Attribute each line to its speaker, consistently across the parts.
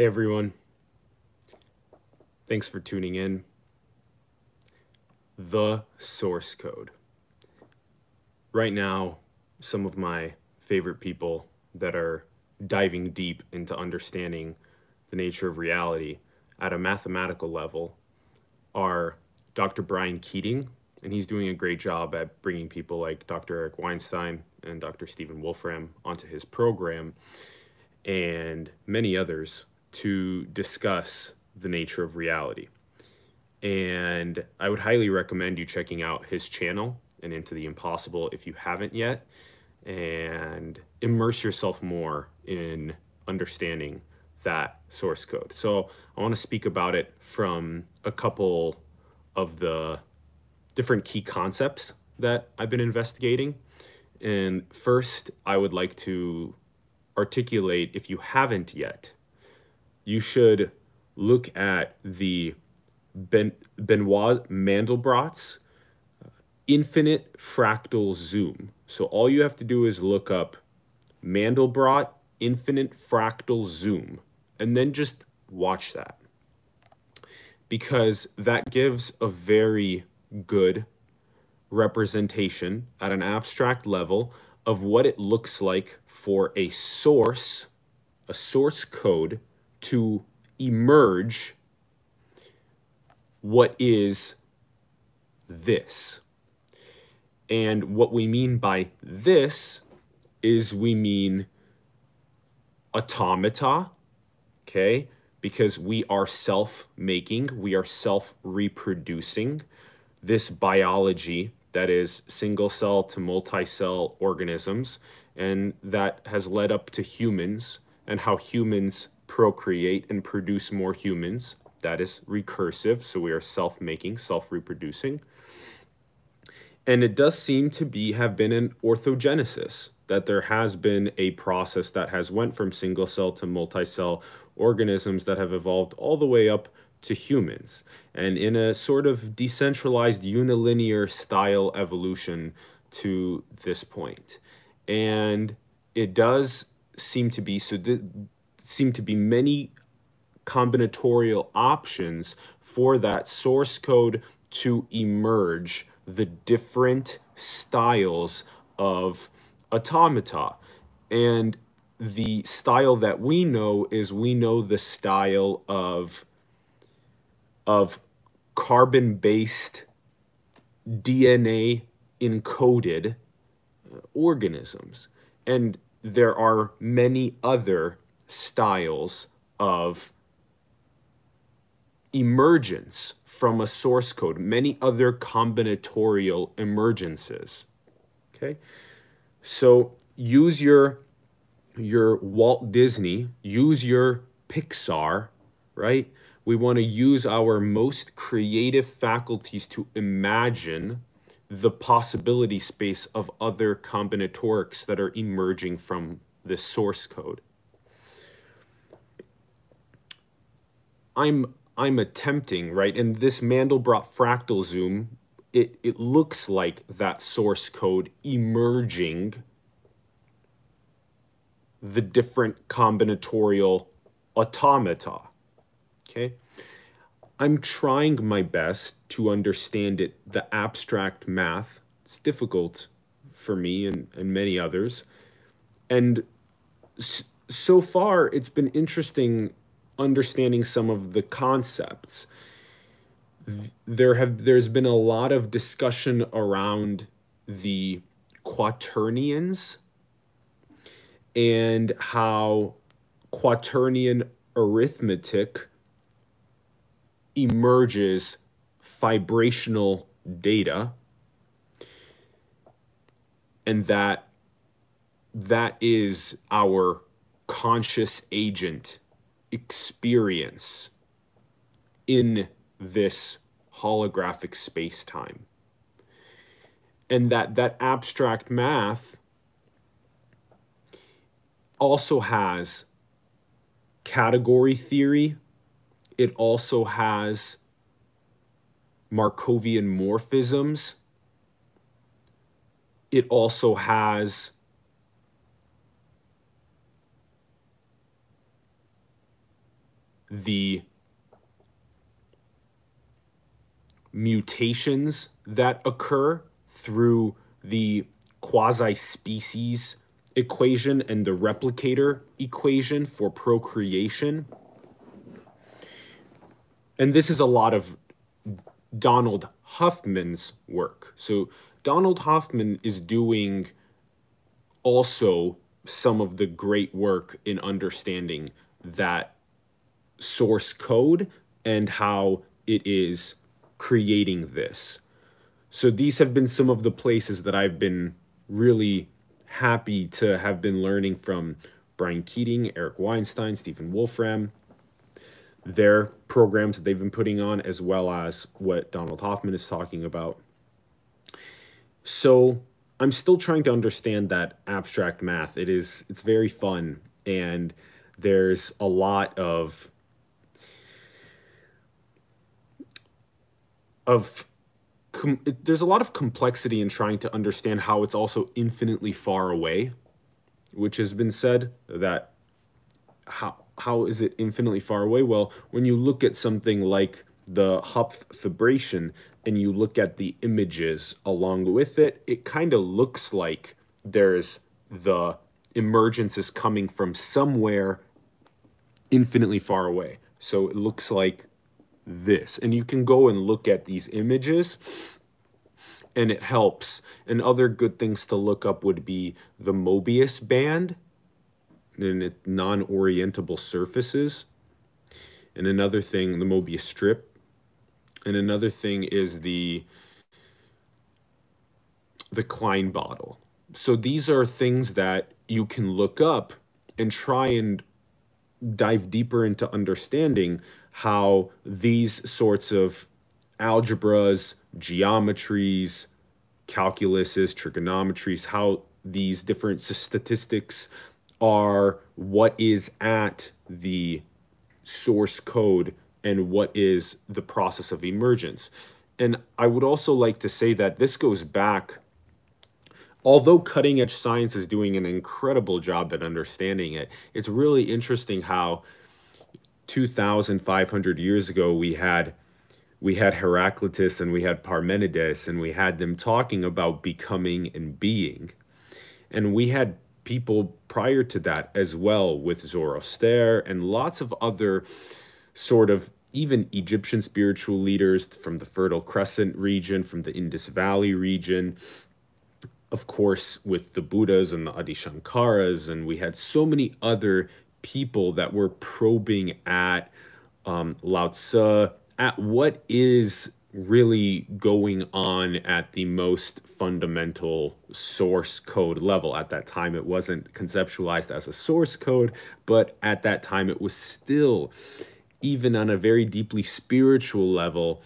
Speaker 1: Hey everyone. Thanks for tuning in. The source code. Right now, some of my favorite people that are diving deep into understanding the nature of reality at a mathematical level are Dr. Brian Keating, and he's doing a great job at bringing people like Dr. Eric Weinstein and Dr. Stephen Wolfram onto his program, and many others to discuss the nature of reality. And I would highly recommend you checking out his channel and Into the Impossible if you haven't yet, and immerse yourself more in understanding that source code. So I want to speak about it from a couple of the different key concepts that I've been investigating. And first, I would like to articulate, if you haven't yet, you should look at the ben, Benoit Mandelbrot's uh, infinite fractal zoom. So all you have to do is look up Mandelbrot infinite fractal zoom and then just watch that because that gives a very good representation at an abstract level of what it looks like for a source, a source code to emerge what is this. And what we mean by this is we mean automata, okay? Because we are self-making, we are self-reproducing this biology that is single cell to multi-cell organisms and that has led up to humans and how humans procreate and produce more humans. That is recursive, so we are self-making, self-reproducing. And it does seem to be have been an orthogenesis, that there has been a process that has went from single cell to multi-cell organisms that have evolved all the way up to humans. And in a sort of decentralized unilinear style evolution to this point. And it does seem to be so seem to be many combinatorial options for that source code to emerge the different styles of automata. And the style that we know is we know the style of, of carbon-based DNA encoded uh, organisms. And there are many other styles of emergence from a source code, many other combinatorial emergences. Okay, so use your your Walt Disney, use your Pixar, right? We want to use our most creative faculties to imagine the possibility space of other combinatorics that are emerging from the source code. I'm I'm attempting, right? And this Mandelbrot fractal zoom, it, it looks like that source code emerging the different combinatorial automata. Okay? I'm trying my best to understand it, the abstract math. It's difficult for me and, and many others. And so far, it's been interesting understanding some of the concepts. There have there's been a lot of discussion around the quaternions and how quaternion arithmetic emerges vibrational data and that that is our conscious agent experience in this holographic space-time. And that that abstract math also has category theory. It also has Markovian morphisms. It also has the mutations that occur through the quasi species equation and the replicator equation for procreation. And this is a lot of Donald Hoffman's work. So Donald Hoffman is doing also some of the great work in understanding that source code and how it is creating this. So these have been some of the places that I've been really happy to have been learning from Brian Keating, Eric Weinstein, Stephen Wolfram, their programs that they've been putting on, as well as what Donald Hoffman is talking about. So I'm still trying to understand that abstract math. It is it's very fun and there's a lot of of com- there's a lot of complexity in trying to understand how it's also infinitely far away, which has been said that how how is it infinitely far away? Well, when you look at something like the Hopf fibration and you look at the images along with it, it kind of looks like there's the emergence is coming from somewhere infinitely far away. So it looks like this. And you can go and look at these images and it helps. And other good things to look up would be the Mobius band and non-orientable surfaces. And another thing, the Mobius strip. And another thing is the the Klein bottle. So these are things that you can look up and try and dive deeper into understanding how these sorts of algebras, geometries, calculuses, trigonometries, how these different statistics are what is at the source code and what is the process of emergence. And I would also like to say that this goes back, although cutting edge science is doing an incredible job at understanding it, it's really interesting how 2,500 years ago we had we had Heraclitus and we had Parmenides and we had them talking about becoming and being. And we had people prior to that as well with Zoroaster and lots of other sort of even Egyptian spiritual leaders from the Fertile Crescent region, from the Indus Valley region, of course, with the Buddhas and the Adi Shankaras, and we had so many other people that were probing at um, Lao Tzu, at what is really going on at the most fundamental source code level. At that time, it wasn't conceptualized as a source code, but at that time, it was still, even on a very deeply spiritual level,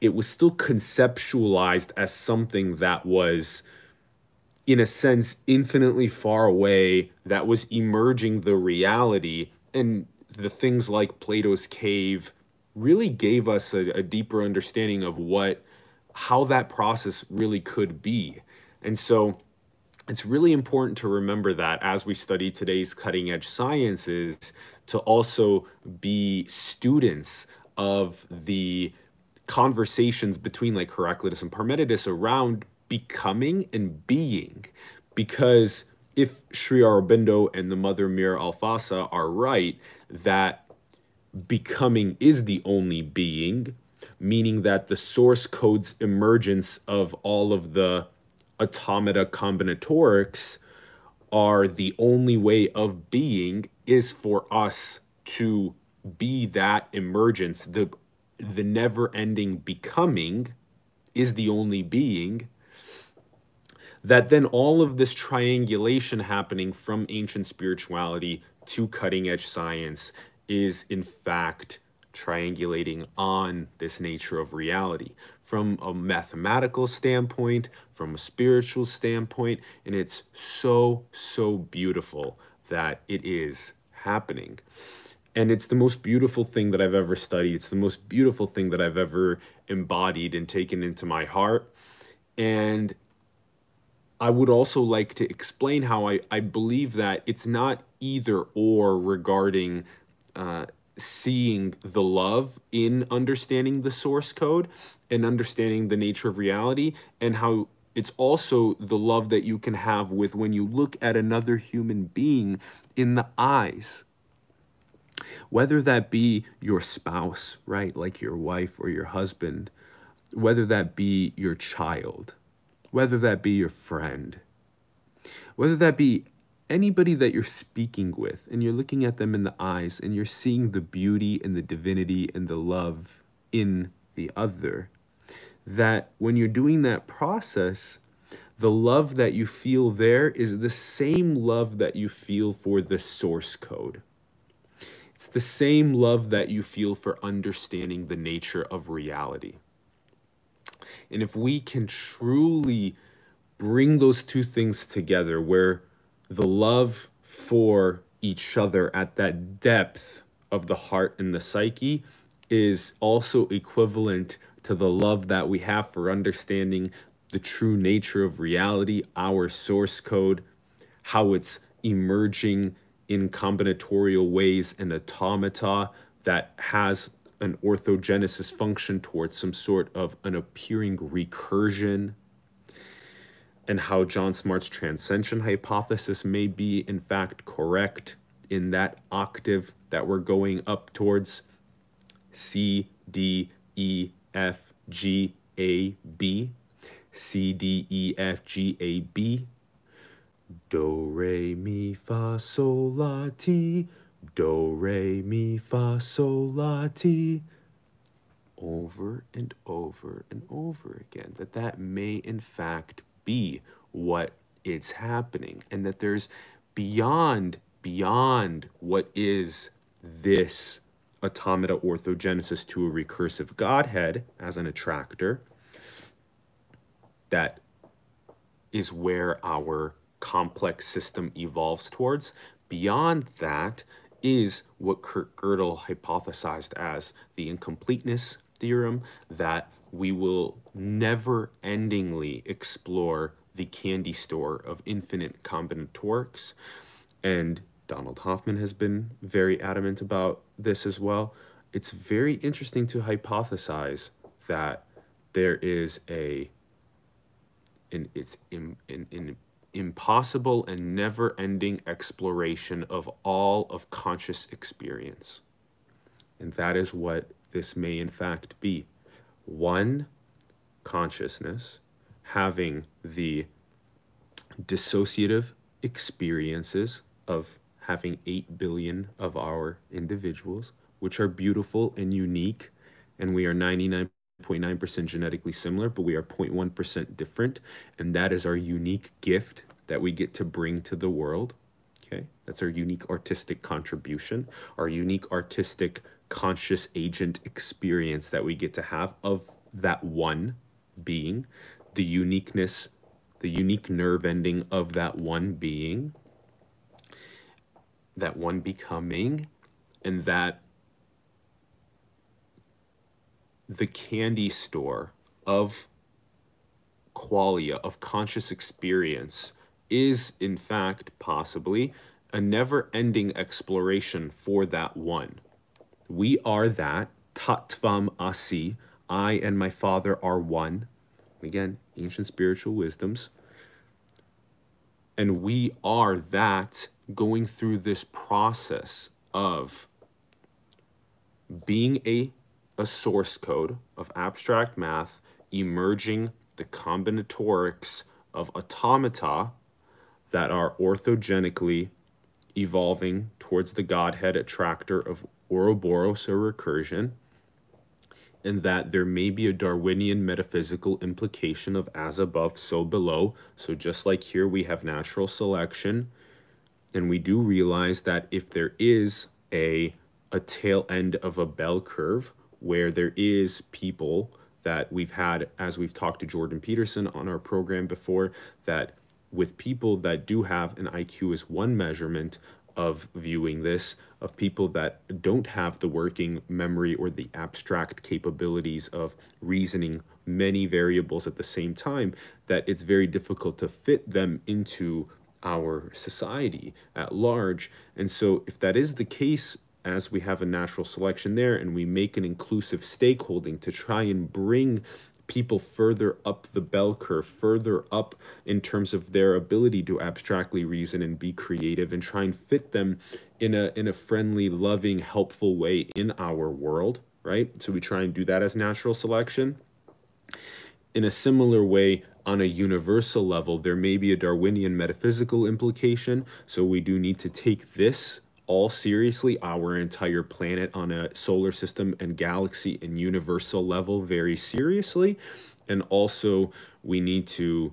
Speaker 1: it was still conceptualized as something that was, in a sense, infinitely far away, that was emerging the reality. And the things like Plato's cave really gave us a, a deeper understanding of what how that process really could be. And so it's really important to remember that as we study today's cutting edge sciences to also be students of the conversations between like Heraclitus and Parmenides around becoming and being. Because if Sri Aurobindo and the mother Mira Alfassa are right that becoming is the only being, meaning that the source code's emergence of all of the automata combinatorics are the only way of being is for us to be that emergence. The the never ending becoming is the only being that then all of this triangulation happening from ancient spirituality to cutting edge science is in fact triangulating on this nature of reality from a mathematical standpoint, from a spiritual standpoint, and it's so, so beautiful that it is happening. And it's the most beautiful thing that I've ever studied. It's the most beautiful thing that I've ever embodied and taken into my heart. And I would also like to explain how I, I believe that it's not either or regarding uh, seeing the love in understanding the source code and understanding the nature of reality and how it's also the love that you can have with when you look at another human being in the eyes. Whether that be your spouse right like your wife or your husband whether that be your child whether that be your friend whether that be anybody that you're speaking with and you're looking at them in the eyes and you're seeing the beauty and the divinity and the love in the other, that when you're doing that process, the love that you feel there is the same love that you feel for the source code. It's the same love that you feel for understanding the nature of reality. And if we can truly bring those two things together, where the love for each other at that depth of the heart and the psyche is also equivalent to the love that we have for understanding the true nature of reality, our source code, how it's emerging in combinatorial ways and automata that has an orthogenesis function towards some sort of an appearing recursion and how John Smart's transcension hypothesis may be in fact correct in that octave that we're going up towards C, D, E, F, G, A, B, C, D, E, F, G, A, B, Do, Re, Mi, Fa, Sol, La, Ti, Do, Re, Mi, Fa, Sol, La, Ti, over and over and over again, that that may in fact be what it's happening and that there's beyond beyond what is this automata orthogenesis to a recursive godhead as an attractor that is where our complex system evolves towards. Beyond that is what Kurt Gödel hypothesized as the incompleteness theorem that we will never endingly explore the candy store of infinite combinatorics. And Donald Hoffman has been very adamant about this as well. It's very interesting to hypothesize that there is a an it's in, in, in impossible and never-ending exploration of all of conscious experience. And that is what this may in fact be one consciousness having the dissociative experiences of having 8 billion of our individuals, which are beautiful and unique, and we are 99.9% genetically similar, but we are 0.1% different, and that is our unique gift that we get to bring to the world. Okay, that's our unique artistic contribution, our unique artistic conscious agent experience that we get to have of that one being, the uniqueness, the unique nerve ending of that one being, that one becoming, and that the candy store of qualia, of conscious experience, is in fact possibly a never ending exploration for that one. We are that, tattvam asi, I and my Father are one. Again, ancient spiritual wisdoms. And we are that going through this process of being a, a source code of abstract math, emerging the combinatorics of automata that are orthogenically evolving towards the Godhead attractor of Ouroboros or recursion, and that there may be a Darwinian metaphysical implication of as above, so below. So, just like here, we have natural selection, and we do realize that if there is a, a tail end of a bell curve where there is people that we've had, as we've talked to Jordan Peterson on our program before, that with people that do have an IQ as one measurement of viewing this, of people that don't have the working memory or the abstract capabilities of reasoning many variables at the same time, that it's very difficult to fit them into our society at large. And so, if that is the case, as we have a natural selection there and we make an inclusive stakeholding to try and bring people further up the bell curve, further up in terms of their ability to abstractly reason and be creative and try and fit them in a in a friendly, loving, helpful way in our world, right? So we try and do that as natural selection. In a similar way, on a universal level, there may be a Darwinian metaphysical implication. So we do need to take this all seriously, our entire planet on a solar system and galaxy and universal level very seriously. And also, we need to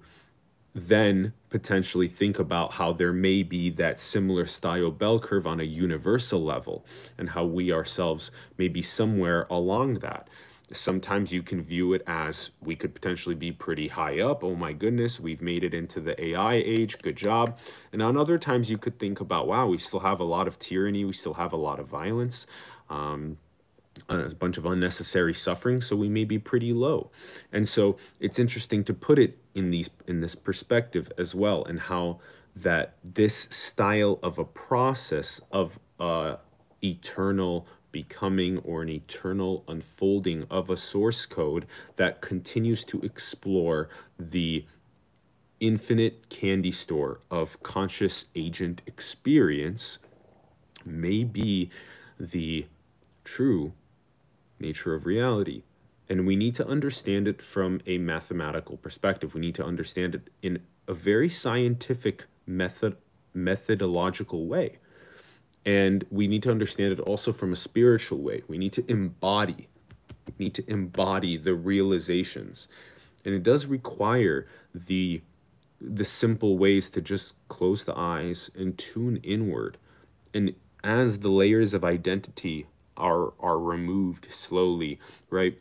Speaker 1: then potentially think about how there may be that similar style bell curve on a universal level and how we ourselves may be somewhere along that. Sometimes you can view it as we could potentially be pretty high up. Oh my goodness, we've made it into the AI age. Good job. And on other times, you could think about, wow, we still have a lot of tyranny. We still have a lot of violence. Um, a bunch of unnecessary suffering so we may be pretty low and so it's interesting to put it in these in this perspective as well and how that this style of a process of uh eternal becoming or an eternal unfolding of a source code that continues to explore the infinite candy store of conscious agent experience may be the true nature of reality. And we need to understand it from a mathematical perspective. We need to understand it in a very scientific method methodological way. And we need to understand it also from a spiritual way. We need to embody, we need to embody the realizations. And it does require the the simple ways to just close the eyes and tune inward. And as the layers of identity are are removed slowly, right?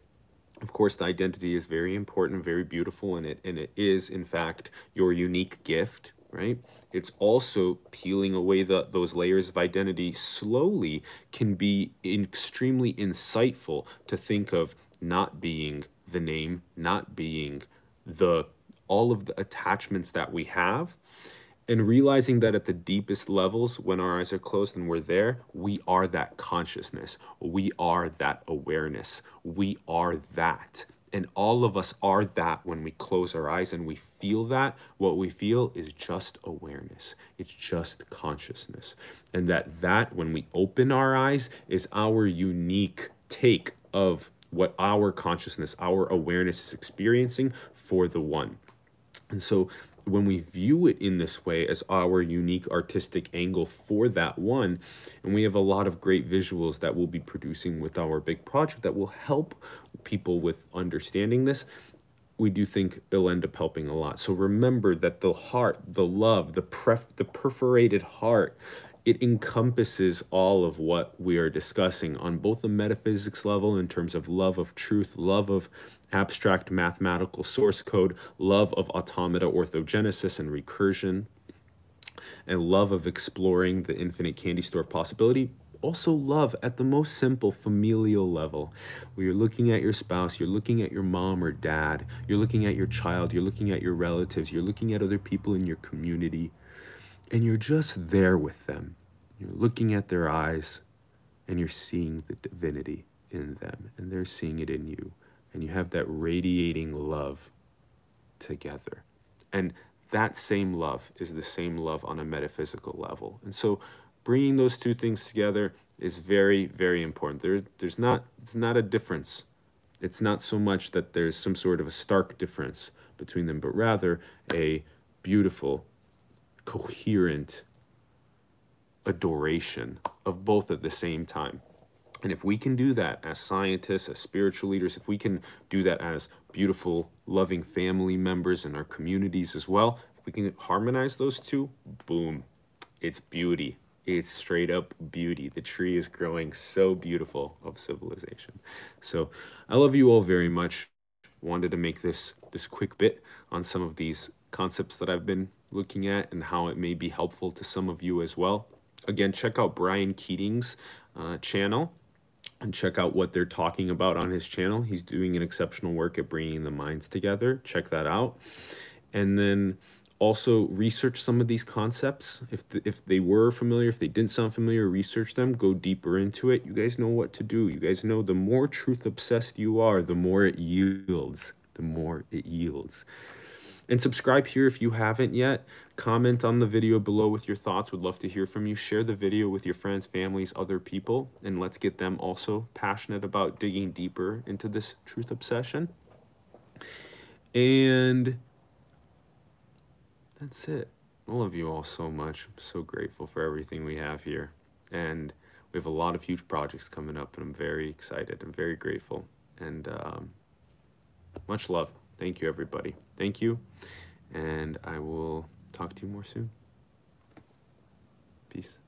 Speaker 1: Of course, the identity is very important, very beautiful, and it and it is in fact your unique gift, right? It's also peeling away the, those layers of identity slowly can be extremely insightful to think of not being the name, not being the all of the attachments that we have and realizing that at the deepest levels when our eyes are closed and we're there we are that consciousness. We are that awareness. We are that and all of us are that when we close our eyes and we feel that, what we feel is just awareness. It's just consciousness. And that that when we open our eyes is our unique take of what our consciousness, our awareness is experiencing for the one. And so when we view it in this way as our unique artistic angle for that one, and we have a lot of great visuals that we'll be producing with our big project that will help people with understanding this, we do think it'll end up helping a lot. So remember that the heart, the love, the pref the perforated heart it encompasses all of what we are discussing on both the metaphysics level in terms of love of truth, love of abstract mathematical source code, love of automata orthogenesis and recursion, and love of exploring the infinite candy store of possibility. Also, love at the most simple familial level, where you're looking at your spouse, you're looking at your mom or dad, you're looking at your child, you're looking at your relatives, you're looking at other people in your community and you're just there with them. You're looking at their eyes and you're seeing the divinity in them, and they're seeing it in you. And you have that radiating love together. And that same love is the same love on a metaphysical level. And so bringing those two things together is very, very important. There, there's not, it's not a difference. It's not so much that there's some sort of a stark difference between them, but rather a beautiful coherent adoration of both at the same time. And if we can do that as scientists, as spiritual leaders, if we can do that as beautiful, loving family members in our communities as well, if we can harmonize those two, boom, it's beauty. It's straight up beauty. The tree is growing so beautiful of civilization. So I love you all very much. Wanted to make this this quick bit on some of these concepts that I've been looking at and how it may be helpful to some of you as well. Again, check out Brian Keating's uh, channel and check out what they're talking about on his channel. He's doing an exceptional work at bringing the minds together. Check that out. And then also research some of these concepts if the, if they were familiar if they didn't sound familiar research them go deeper into it you guys know what to do you guys know the more truth obsessed you are the more it yields the more it yields and subscribe here if you haven't yet comment on the video below with your thoughts would love to hear from you share the video with your friends families other people and let's get them also passionate about digging deeper into this truth obsession and that's it. I love you all so much. I'm so grateful for everything we have here. And we have a lot of huge projects coming up, and I'm very excited. I'm very grateful. And um, much love. Thank you, everybody. Thank you. And I will talk to you more soon. Peace.